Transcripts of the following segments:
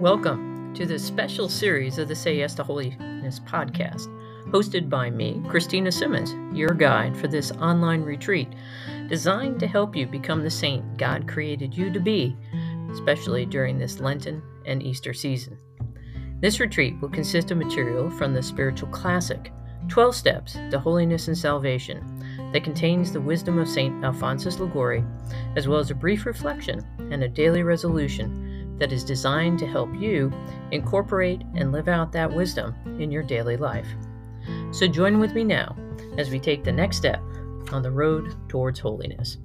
Welcome to this special series of the Say Yes to Holiness podcast, hosted by me, Christina Simmons, your guide for this online retreat designed to help you become the saint God created you to be, especially during this Lenten and Easter season. This retreat will consist of material from the spiritual classic, 12 Steps to Holiness and Salvation, that contains the wisdom of St. Alphonsus Liguori, as well as a brief reflection and a daily resolution that is designed to help you incorporate and live out that wisdom in your daily life. So join with me now as we take the next step on the road towards holiness.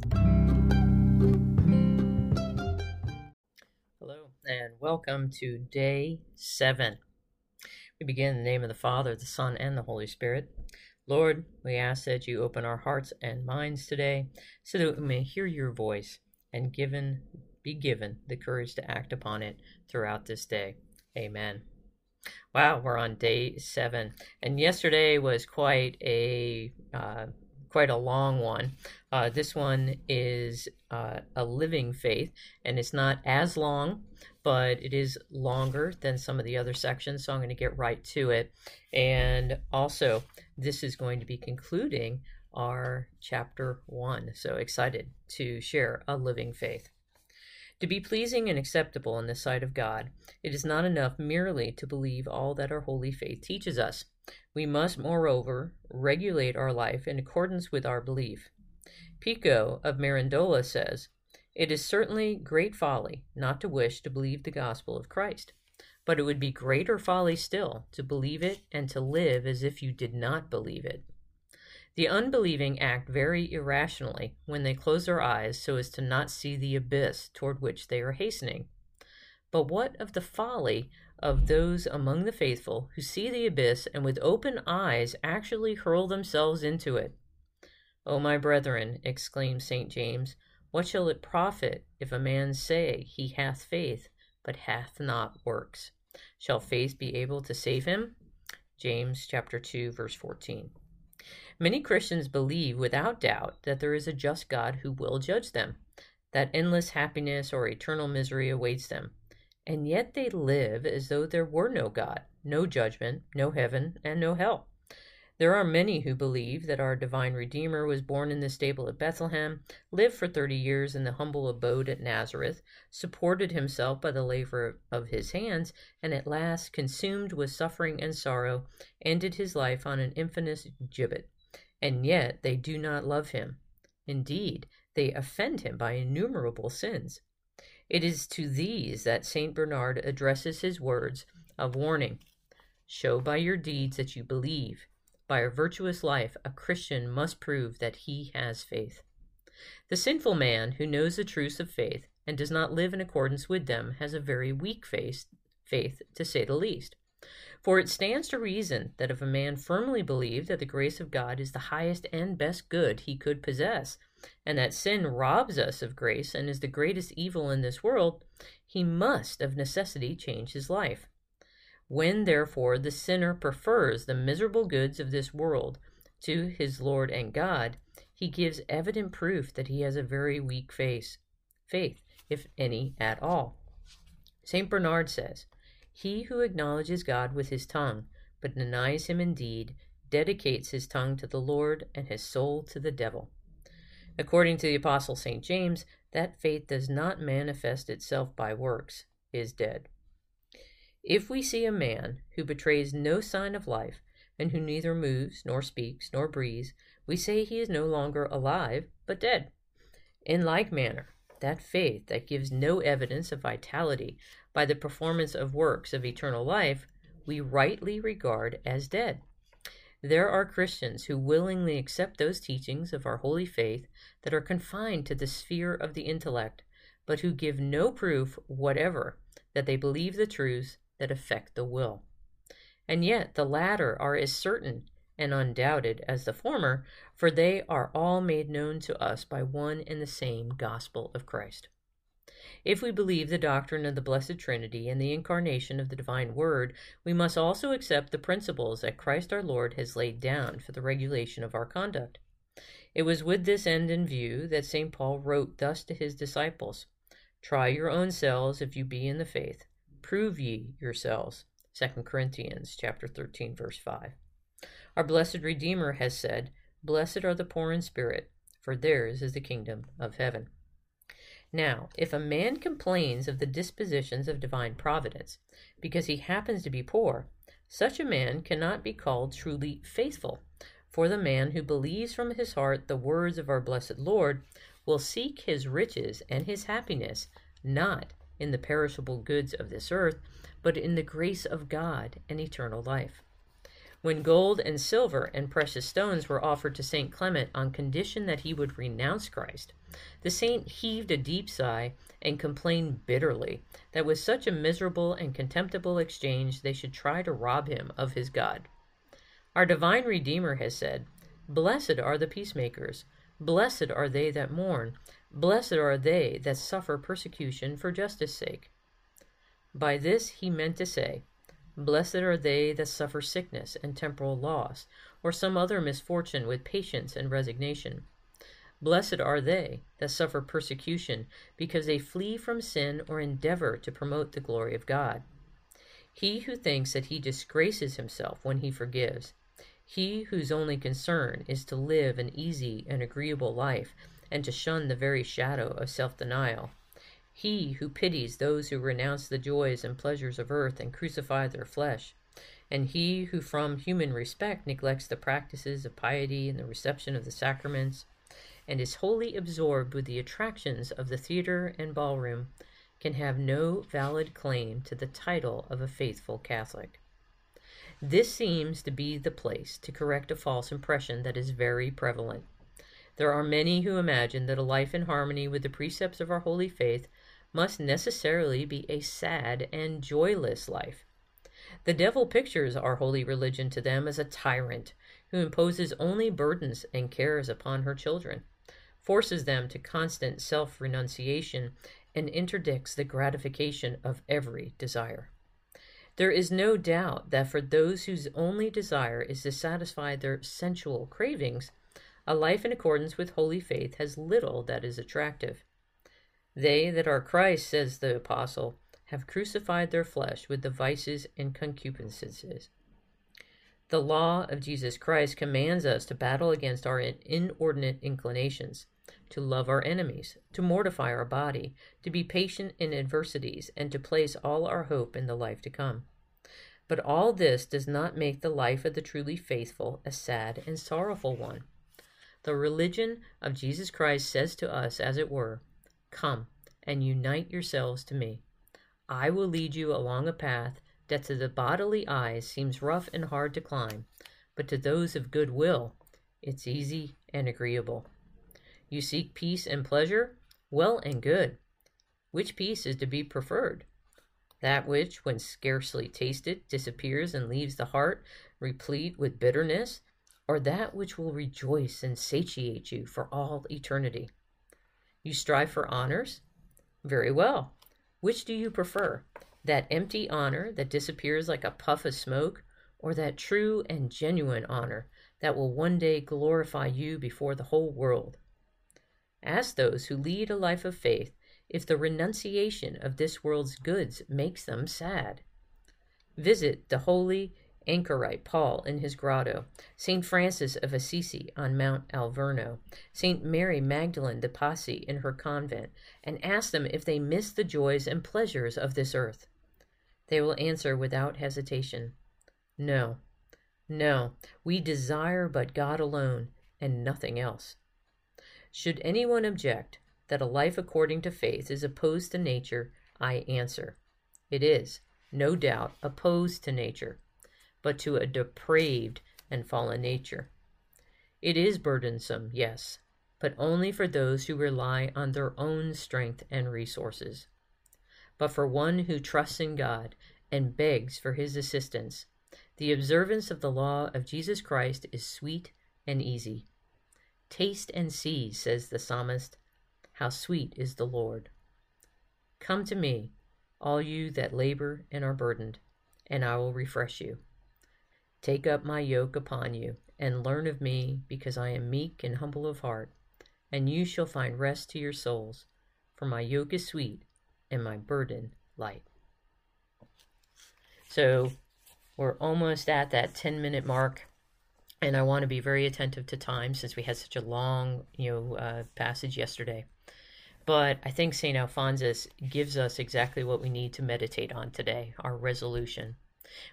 Hello, and welcome to day seven. We begin in the name of the Father, the Son, and the Holy Spirit. Lord, we ask that you open our hearts and minds today so that we may hear your voice and given be given the courage to act upon it throughout this day. Amen. Wow, we're on day seven, and yesterday was quite a uh, quite a long one. Uh, this one is uh, a living faith, and it's not as long, but it is longer than some of the other sections. So I'm going to get right to it. And also, this is going to be concluding our chapter one. So excited to share a living faith. To be pleasing and acceptable in the sight of God, it is not enough merely to believe all that our holy faith teaches us. We must, moreover, regulate our life in accordance with our belief. Pico of Mirandola says, It is certainly great folly not to wish to believe the gospel of Christ, but it would be greater folly still to believe it and to live as if you did not believe it. The unbelieving act very irrationally when they close their eyes so as to not see the abyss toward which they are hastening. But what of the folly of those among the faithful who see the abyss and with open eyes actually hurl themselves into it? O my brethren, exclaimed St. James, what shall it profit if a man say he hath faith, but hath not works? Shall faith be able to save him? James chapter 2 verse 14. Many Christians believe without doubt that there is a just God who will judge them, that endless happiness or eternal misery awaits them. And yet they live as though there were no God, no judgment, no heaven, and no hell. There are many who believe that our divine Redeemer was born in the stable at Bethlehem, lived for thirty years in the humble abode at Nazareth, supported himself by the labor of his hands, and at last, consumed with suffering and sorrow, ended his life on an infamous gibbet and yet they do not love him. Indeed, they offend him by innumerable sins. It is to these that St. Bernard addresses his words of warning Show by your deeds that you believe. By a virtuous life, a Christian must prove that he has faith. The sinful man who knows the truths of faith and does not live in accordance with them has a very weak faith, faith to say the least. For it stands to reason that if a man firmly believed that the grace of God is the highest and best good he could possess, and that sin robs us of grace and is the greatest evil in this world, he must of necessity change his life. When, therefore, the sinner prefers the miserable goods of this world to his Lord and God, he gives evident proof that he has a very weak faith, faith, if any at all. St. Bernard says, he who acknowledges God with his tongue, but denies him in deed, dedicates his tongue to the Lord and his soul to the devil. According to the Apostle St. James, that faith does not manifest itself by works, is dead. If we see a man who betrays no sign of life, and who neither moves, nor speaks, nor breathes, we say he is no longer alive, but dead. In like manner, that faith that gives no evidence of vitality by the performance of works of eternal life, we rightly regard as dead. There are Christians who willingly accept those teachings of our holy faith that are confined to the sphere of the intellect, but who give no proof whatever that they believe the truths that affect the will. And yet the latter are as certain and undoubted as the former, for they are all made known to us by one and the same gospel of Christ. If we believe the doctrine of the Blessed Trinity and the incarnation of the divine Word, we must also accept the principles that Christ our Lord has laid down for the regulation of our conduct. It was with this end in view that St. Paul wrote thus to his disciples Try your own selves if you be in the faith. Prove ye yourselves. 2 Corinthians chapter 13 verse 5. Our blessed Redeemer has said, Blessed are the poor in spirit, for theirs is the kingdom of heaven. Now, if a man complains of the dispositions of divine providence because he happens to be poor, such a man cannot be called truly faithful. For the man who believes from his heart the words of our blessed Lord will seek his riches and his happiness not in the perishable goods of this earth, but in the grace of God and eternal life. When gold and silver and precious stones were offered to St. Clement on condition that he would renounce Christ, the saint heaved a deep sigh and complained bitterly that with such a miserable and contemptible exchange they should try to rob him of his God. Our divine Redeemer has said, Blessed are the peacemakers, blessed are they that mourn, blessed are they that suffer persecution for justice sake. By this he meant to say, Blessed are they that suffer sickness and temporal loss, or some other misfortune with patience and resignation. Blessed are they that suffer persecution because they flee from sin or endeavor to promote the glory of God. He who thinks that he disgraces himself when he forgives, he whose only concern is to live an easy and agreeable life and to shun the very shadow of self denial, he who pities those who renounce the joys and pleasures of earth and crucify their flesh, and he who from human respect neglects the practices of piety and the reception of the sacraments, and is wholly absorbed with the attractions of the theater and ballroom, can have no valid claim to the title of a faithful Catholic. This seems to be the place to correct a false impression that is very prevalent. There are many who imagine that a life in harmony with the precepts of our holy faith must necessarily be a sad and joyless life. The devil pictures our holy religion to them as a tyrant who imposes only burdens and cares upon her children forces them to constant self renunciation, and interdicts the gratification of every desire. There is no doubt that for those whose only desire is to satisfy their sensual cravings, a life in accordance with holy faith has little that is attractive. They that are Christ, says the apostle, have crucified their flesh with the vices and concupiscences. The law of Jesus Christ commands us to battle against our inordinate inclinations to love our enemies, to mortify our body, to be patient in adversities, and to place all our hope in the life to come. But all this does not make the life of the truly faithful a sad and sorrowful one. The religion of Jesus Christ says to us, as it were, Come and unite yourselves to me. I will lead you along a path that to the bodily eyes seems rough and hard to climb, but to those of good will, it's easy and agreeable. You seek peace and pleasure? Well and good. Which peace is to be preferred? That which, when scarcely tasted, disappears and leaves the heart replete with bitterness, or that which will rejoice and satiate you for all eternity? You strive for honors? Very well. Which do you prefer? That empty honor that disappears like a puff of smoke, or that true and genuine honor that will one day glorify you before the whole world? Ask those who lead a life of faith if the renunciation of this world's goods makes them sad. Visit the holy anchorite Paul in his grotto, St. Francis of Assisi on Mount Alverno, St. Mary Magdalene de Pazzi in her convent, and ask them if they miss the joys and pleasures of this earth. They will answer without hesitation, No, no, we desire but God alone and nothing else. Should anyone object that a life according to faith is opposed to nature, I answer, it is, no doubt, opposed to nature, but to a depraved and fallen nature. It is burdensome, yes, but only for those who rely on their own strength and resources. But for one who trusts in God and begs for his assistance, the observance of the law of Jesus Christ is sweet and easy. Taste and see, says the psalmist, how sweet is the Lord. Come to me, all you that labor and are burdened, and I will refresh you. Take up my yoke upon you, and learn of me, because I am meek and humble of heart, and you shall find rest to your souls, for my yoke is sweet and my burden light. So we're almost at that 10 minute mark. And I want to be very attentive to time since we had such a long, you know, uh, passage yesterday. But I think St. Alphonsus gives us exactly what we need to meditate on today our resolution.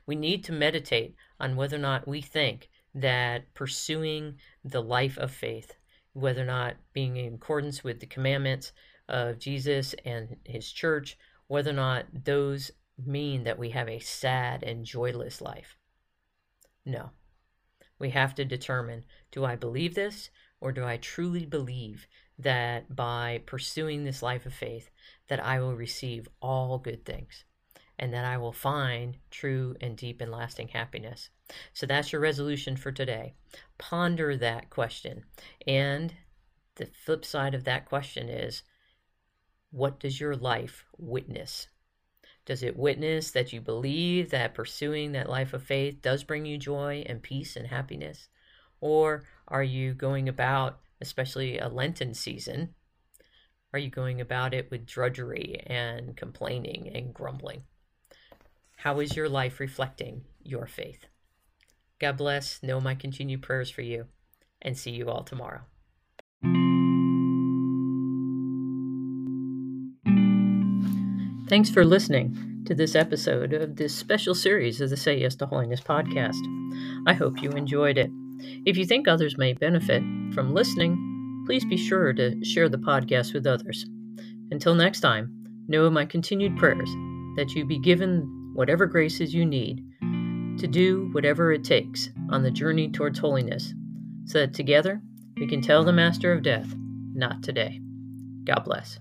We need to meditate on whether or not we think that pursuing the life of faith, whether or not being in accordance with the commandments of Jesus and his church, whether or not those mean that we have a sad and joyless life. No. We have to determine do I believe this or do I truly believe that by pursuing this life of faith that I will receive all good things and that I will find true and deep and lasting happiness. So that's your resolution for today. Ponder that question. And the flip side of that question is what does your life witness? Does it witness that you believe that pursuing that life of faith does bring you joy and peace and happiness? Or are you going about, especially a Lenten season, are you going about it with drudgery and complaining and grumbling? How is your life reflecting your faith? God bless. Know my continued prayers for you, and see you all tomorrow. Thanks for listening to this episode of this special series of the Say Yes to Holiness podcast. I hope you enjoyed it. If you think others may benefit from listening, please be sure to share the podcast with others. Until next time, know my continued prayers that you be given whatever graces you need to do whatever it takes on the journey towards holiness, so that together we can tell the Master of Death, not today. God bless.